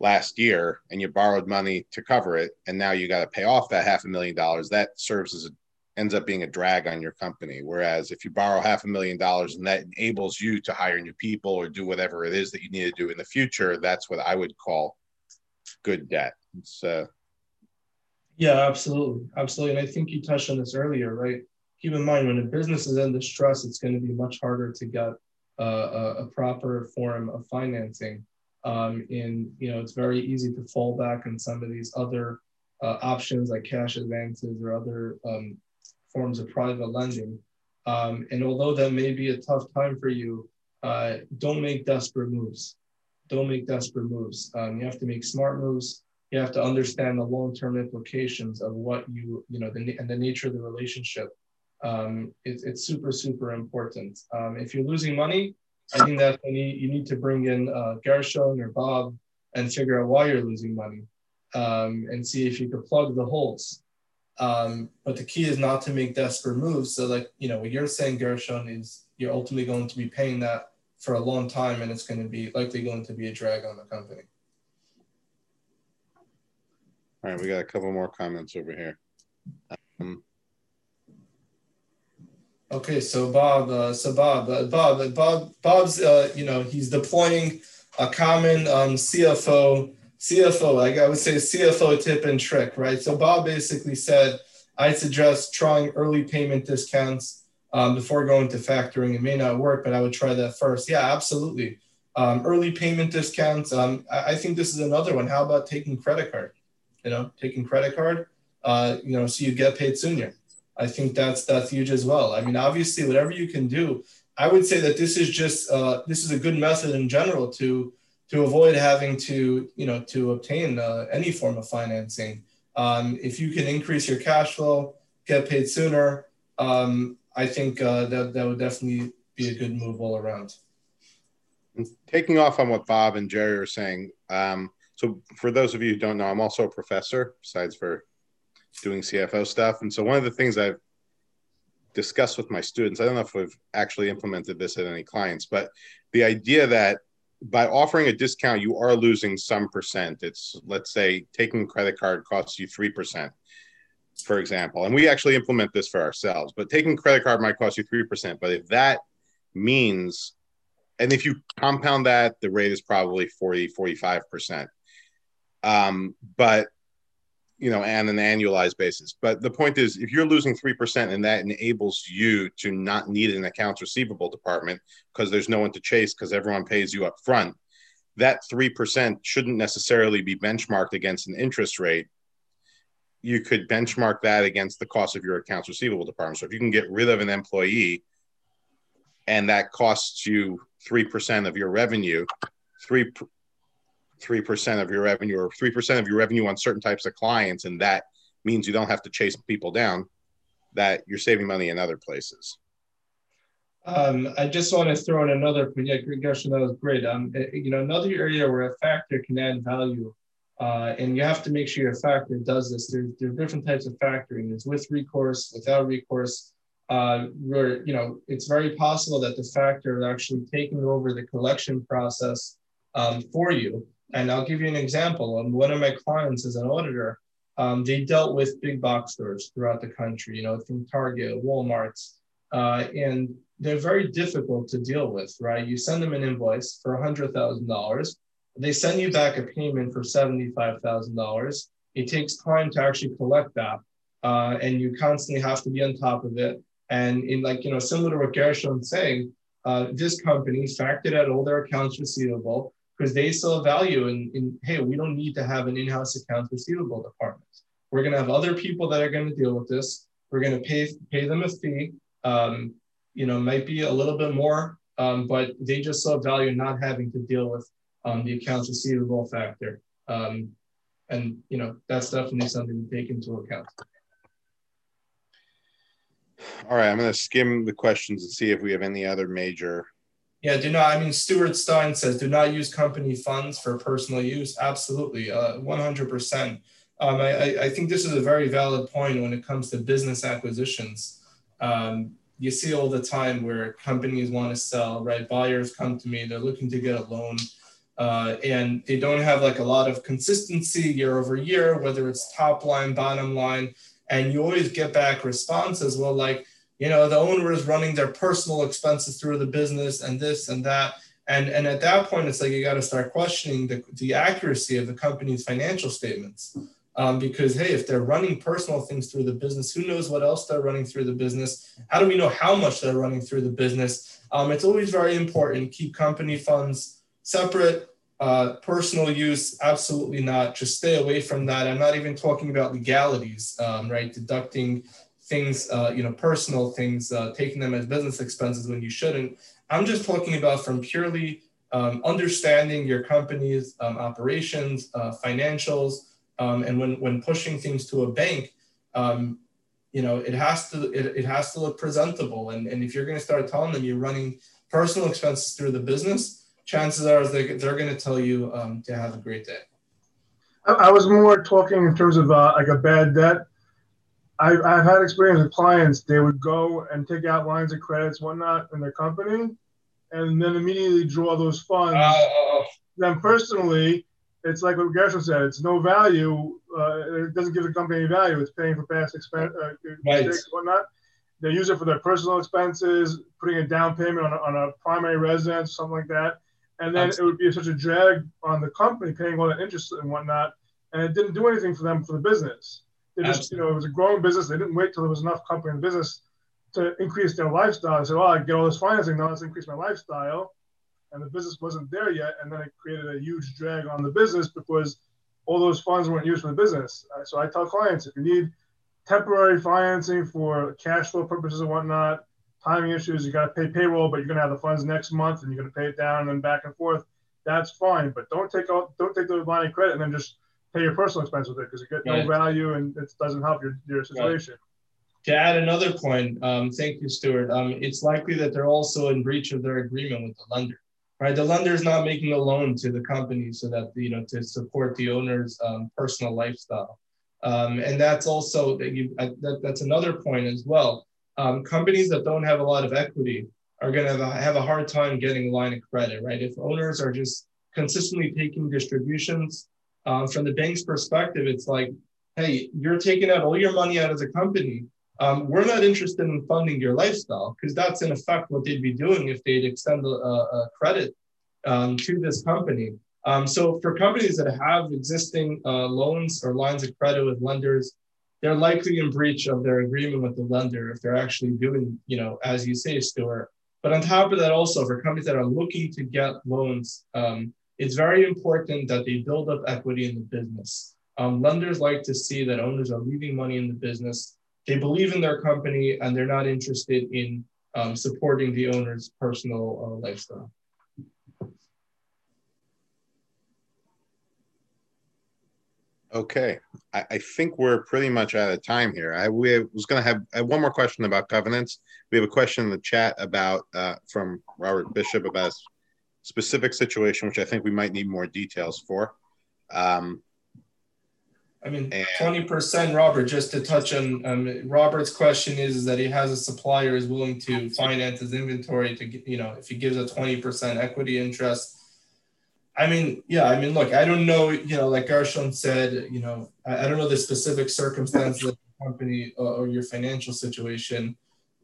last year and you borrowed money to cover it, and now you got to pay off that half a million dollars. That serves as a ends up being a drag on your company. Whereas if you borrow half a million dollars and that enables you to hire new people or do whatever it is that you need to do in the future, that's what I would call good debt. It's uh, yeah, absolutely, absolutely. And I think you touched on this earlier, right? keep in mind when a business is in distress, it's going to be much harder to get uh, a, a, proper form of financing. Um, and you know, it's very easy to fall back on some of these other uh, options like cash advances or other um, forms of private lending. Um, and although that may be a tough time for you, uh, don't make desperate moves. Don't make desperate moves. Um, you have to make smart moves. You have to understand the long-term implications of what you, you know, the, and the nature of the relationship um, it, it's super, super important. Um, if you're losing money, I think that you need, you need to bring in uh, Gershon or Bob and figure out why you're losing money um, and see if you could plug the holes. Um, but the key is not to make desperate moves. So, like, you know, what you're saying, Gershon, is you're ultimately going to be paying that for a long time, and it's going to be likely going to be a drag on the company. All right, we got a couple more comments over here. Um, Okay, so Bob, uh, so Bob, uh, Bob, uh, Bob, Bob's, uh, you know, he's deploying a common um, CFO, CFO, like I would say, CFO tip and trick, right? So Bob basically said, I suggest trying early payment discounts um, before going to factoring. It may not work, but I would try that first. Yeah, absolutely. Um, early payment discounts. Um, I, I, think this is another one. How about taking credit card? You know, taking credit card. Uh, you know, so you get paid sooner. I think that's that's huge as well. I mean, obviously, whatever you can do, I would say that this is just uh, this is a good method in general to to avoid having to you know to obtain uh, any form of financing. Um, if you can increase your cash flow, get paid sooner, um, I think uh, that that would definitely be a good move all around. Taking off on what Bob and Jerry are saying, um, so for those of you who don't know, I'm also a professor, besides for doing CFO stuff. And so one of the things I've discussed with my students, I don't know if we've actually implemented this at any clients, but the idea that by offering a discount, you are losing some percent. It's let's say taking credit card costs you 3%, for example. And we actually implement this for ourselves, but taking credit card might cost you 3%. But if that means, and if you compound that, the rate is probably 40, 45%. Um, but you know, on an annualized basis. But the point is, if you're losing 3% and that enables you to not need an accounts receivable department because there's no one to chase because everyone pays you up front, that 3% shouldn't necessarily be benchmarked against an interest rate. You could benchmark that against the cost of your accounts receivable department. So if you can get rid of an employee and that costs you 3% of your revenue, 3 three percent of your revenue or three percent of your revenue on certain types of clients, and that means you don't have to chase people down. That you're saving money in other places. Um, I just want to throw in another. Yeah, Gershon, that was great. Um, you know, another area where a factor can add value, uh, and you have to make sure your factor does this. There, there are different types of factoring. There's with recourse, without recourse. Uh, where you know it's very possible that the factor is actually taking over the collection process um, for you and I'll give you an example. Um, one of my clients is an auditor. Um, they dealt with big box stores throughout the country, you know, from Target, Walmart's, uh, and they're very difficult to deal with, right? You send them an invoice for $100,000. They send you back a payment for $75,000. It takes time to actually collect that. Uh, and you constantly have to be on top of it. And in like, you know, similar to what Gershon's saying, uh, this company factored out all their accounts receivable because they saw value in, in, hey, we don't need to have an in-house accounts receivable department. We're going to have other people that are going to deal with this. We're going to pay pay them a fee. Um, you know, might be a little bit more, um, but they just saw value in not having to deal with um, the accounts receivable factor. Um, and you know, that's definitely something to take into account. All right, I'm going to skim the questions and see if we have any other major yeah, do not. I mean, Stuart Stein says, do not use company funds for personal use. Absolutely, uh, 100%. Um, I, I think this is a very valid point when it comes to business acquisitions. Um, you see all the time where companies want to sell, right? Buyers come to me, they're looking to get a loan. Uh, and they don't have like a lot of consistency year over year, whether it's top line, bottom line. And you always get back responses, well, like, you know the owner is running their personal expenses through the business and this and that. And and at that point it's like you got to start questioning the, the accuracy of the company's financial statements. Um, because hey if they're running personal things through the business who knows what else they're running through the business? How do we know how much they're running through the business? Um, it's always very important keep company funds separate uh, personal use absolutely not. Just stay away from that. I'm not even talking about legalities um, right? Deducting things, uh, you know, personal things, uh, taking them as business expenses when you shouldn't. I'm just talking about from purely um, understanding your company's um, operations, uh, financials, um, and when when pushing things to a bank, um, you know, it has to it, it has to look presentable. And, and if you're going to start telling them you're running personal expenses through the business, chances are they, they're going to tell you um, to have a great day. I was more talking in terms of uh, like a bad debt I, I've had experience with clients. They would go and take out lines of credits, whatnot, in their company, and then immediately draw those funds. Uh, then personally, it's like what Gershon said. It's no value. Uh, it doesn't give the company any value. It's paying for past expense, uh, Right. mistakes whatnot. They use it for their personal expenses, putting a down payment on a, on a primary residence, something like that. And then it would be such a drag on the company paying all the interest and whatnot. And it didn't do anything for them for the business. They just, you know, it was a growing business. They didn't wait till there was enough company in business to increase their lifestyle. They said, "Oh, I get all this financing now. Let's increase my lifestyle." And the business wasn't there yet, and then it created a huge drag on the business because all those funds weren't used for the business. Uh, So I tell clients, if you need temporary financing for cash flow purposes and whatnot, timing issues, you got to pay payroll, but you're going to have the funds next month, and you're going to pay it down and then back and forth. That's fine, but don't take out, don't take the line of credit and then just pay your personal expense with it because you get no Right. value and it doesn't help your, your situation. to add another point, um, thank you, Stuart. Um, it's likely that they're also in breach of their agreement with the lender, right? The lender is not making a loan to the company so that you know to support the owner's um, personal lifestyle, um, and that's also that you uh, that, that's another point as well. Um, companies that don't have a lot of equity are going to have have a hard time getting a line of credit, right? If owners are just consistently taking distributions um, from the bank's perspective, it's like, hey, you're taking out all your money out of the company um, we're not interested in funding your lifestyle because that's in effect what they'd be doing if they'd extend a, a credit um, to this company. Um, so for companies that have existing uh, loans or lines of credit with lenders, they're likely in breach of their agreement with the lender if they're actually doing, you know, as you say, Stuart. But on top of that, also for companies that are looking to get loans, um, it's very important that they build up equity in the business. Um, lenders like to see that owners are leaving money in the business they believe in their company and they're not interested in um, supporting the owner's personal uh, lifestyle. Okay, I, I think we're pretty much out of time here. I we was going to have one more question about covenants. We have a question in the chat about uh, from Robert Bishop about specific situation, which I think we might need more details for. Um, I mean, twenty percent, Robert. Just to touch on um, Robert's question is, is that he has a supplier is willing to finance his inventory to you know, if he gives a twenty percent equity interest. I mean, yeah, I mean, look, I don't know, you know, like Gershon said, you know, I, I don't know the specific circumstances of the company or, or your financial situation,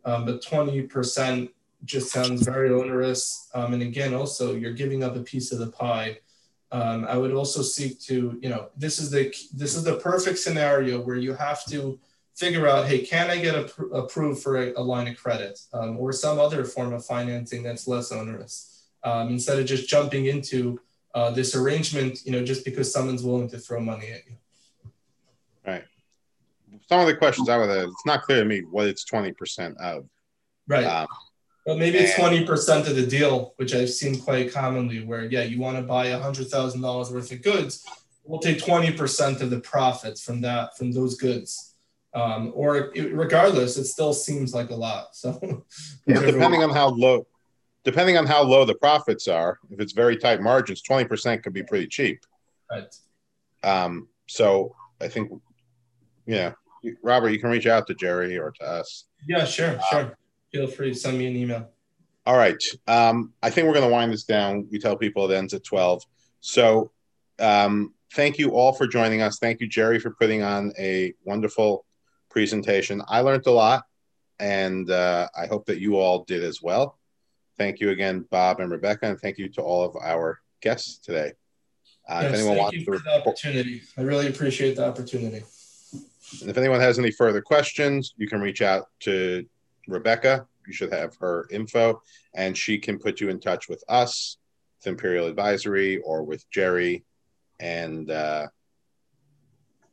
um, but twenty percent just sounds very onerous. Um, and again, also, you're giving up a piece of the pie. Um, I would also seek to, you know, this is the this is the perfect scenario where you have to figure out, hey, can I get appro- approved for a, a line of credit um, or some other form of financing that's less onerous, um, instead of just jumping into uh, this arrangement, you know, just because someone's willing to throw money at you. Right. Some of the questions I would have, it's not clear to me what it's twenty percent of. Right. Um, Well, maybe it's twenty percent of the deal, which I've seen quite commonly. Where yeah, you want to buy a hundred thousand dollars worth of goods, we'll take twenty percent of the profits from that from those goods. Um, or it, regardless, it still seems like a lot. So *laughs* But whichever depending way- on how low, depending on how low the profits are, if it's very tight margins, twenty percent could be pretty cheap. right. Um, so I think, yeah, Robert, you can reach out to Jerry or to us. Yeah, sure, sure. Feel free to send me an email. All right. Um, I think we're going to wind this down. We tell people it ends at 12. So um, thank you all for joining us. Thank you, Jerry, for putting on a wonderful presentation. I learned a lot, and uh, I hope that you all did as well. Thank you again, Bob and Rebecca, and thank you to all of our guests today. Uh, Yes, if anyone thank wants you to for the opportunity. I really appreciate the opportunity. And if anyone has any further questions, you can reach out to Rebecca. You should have her info, and she can put you in touch with us, with Imperial Advisory, or with Jerry. And uh,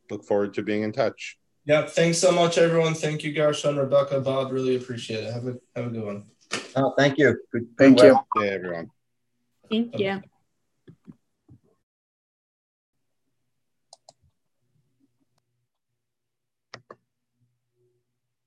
look forward to being in touch. Yeah, thanks so much, everyone. Thank you, Gershon, Rebecca, Bob. Really appreciate it. Have a have a good one. Oh, thank you. Good. Thank good you. work. Everyone. Thank you.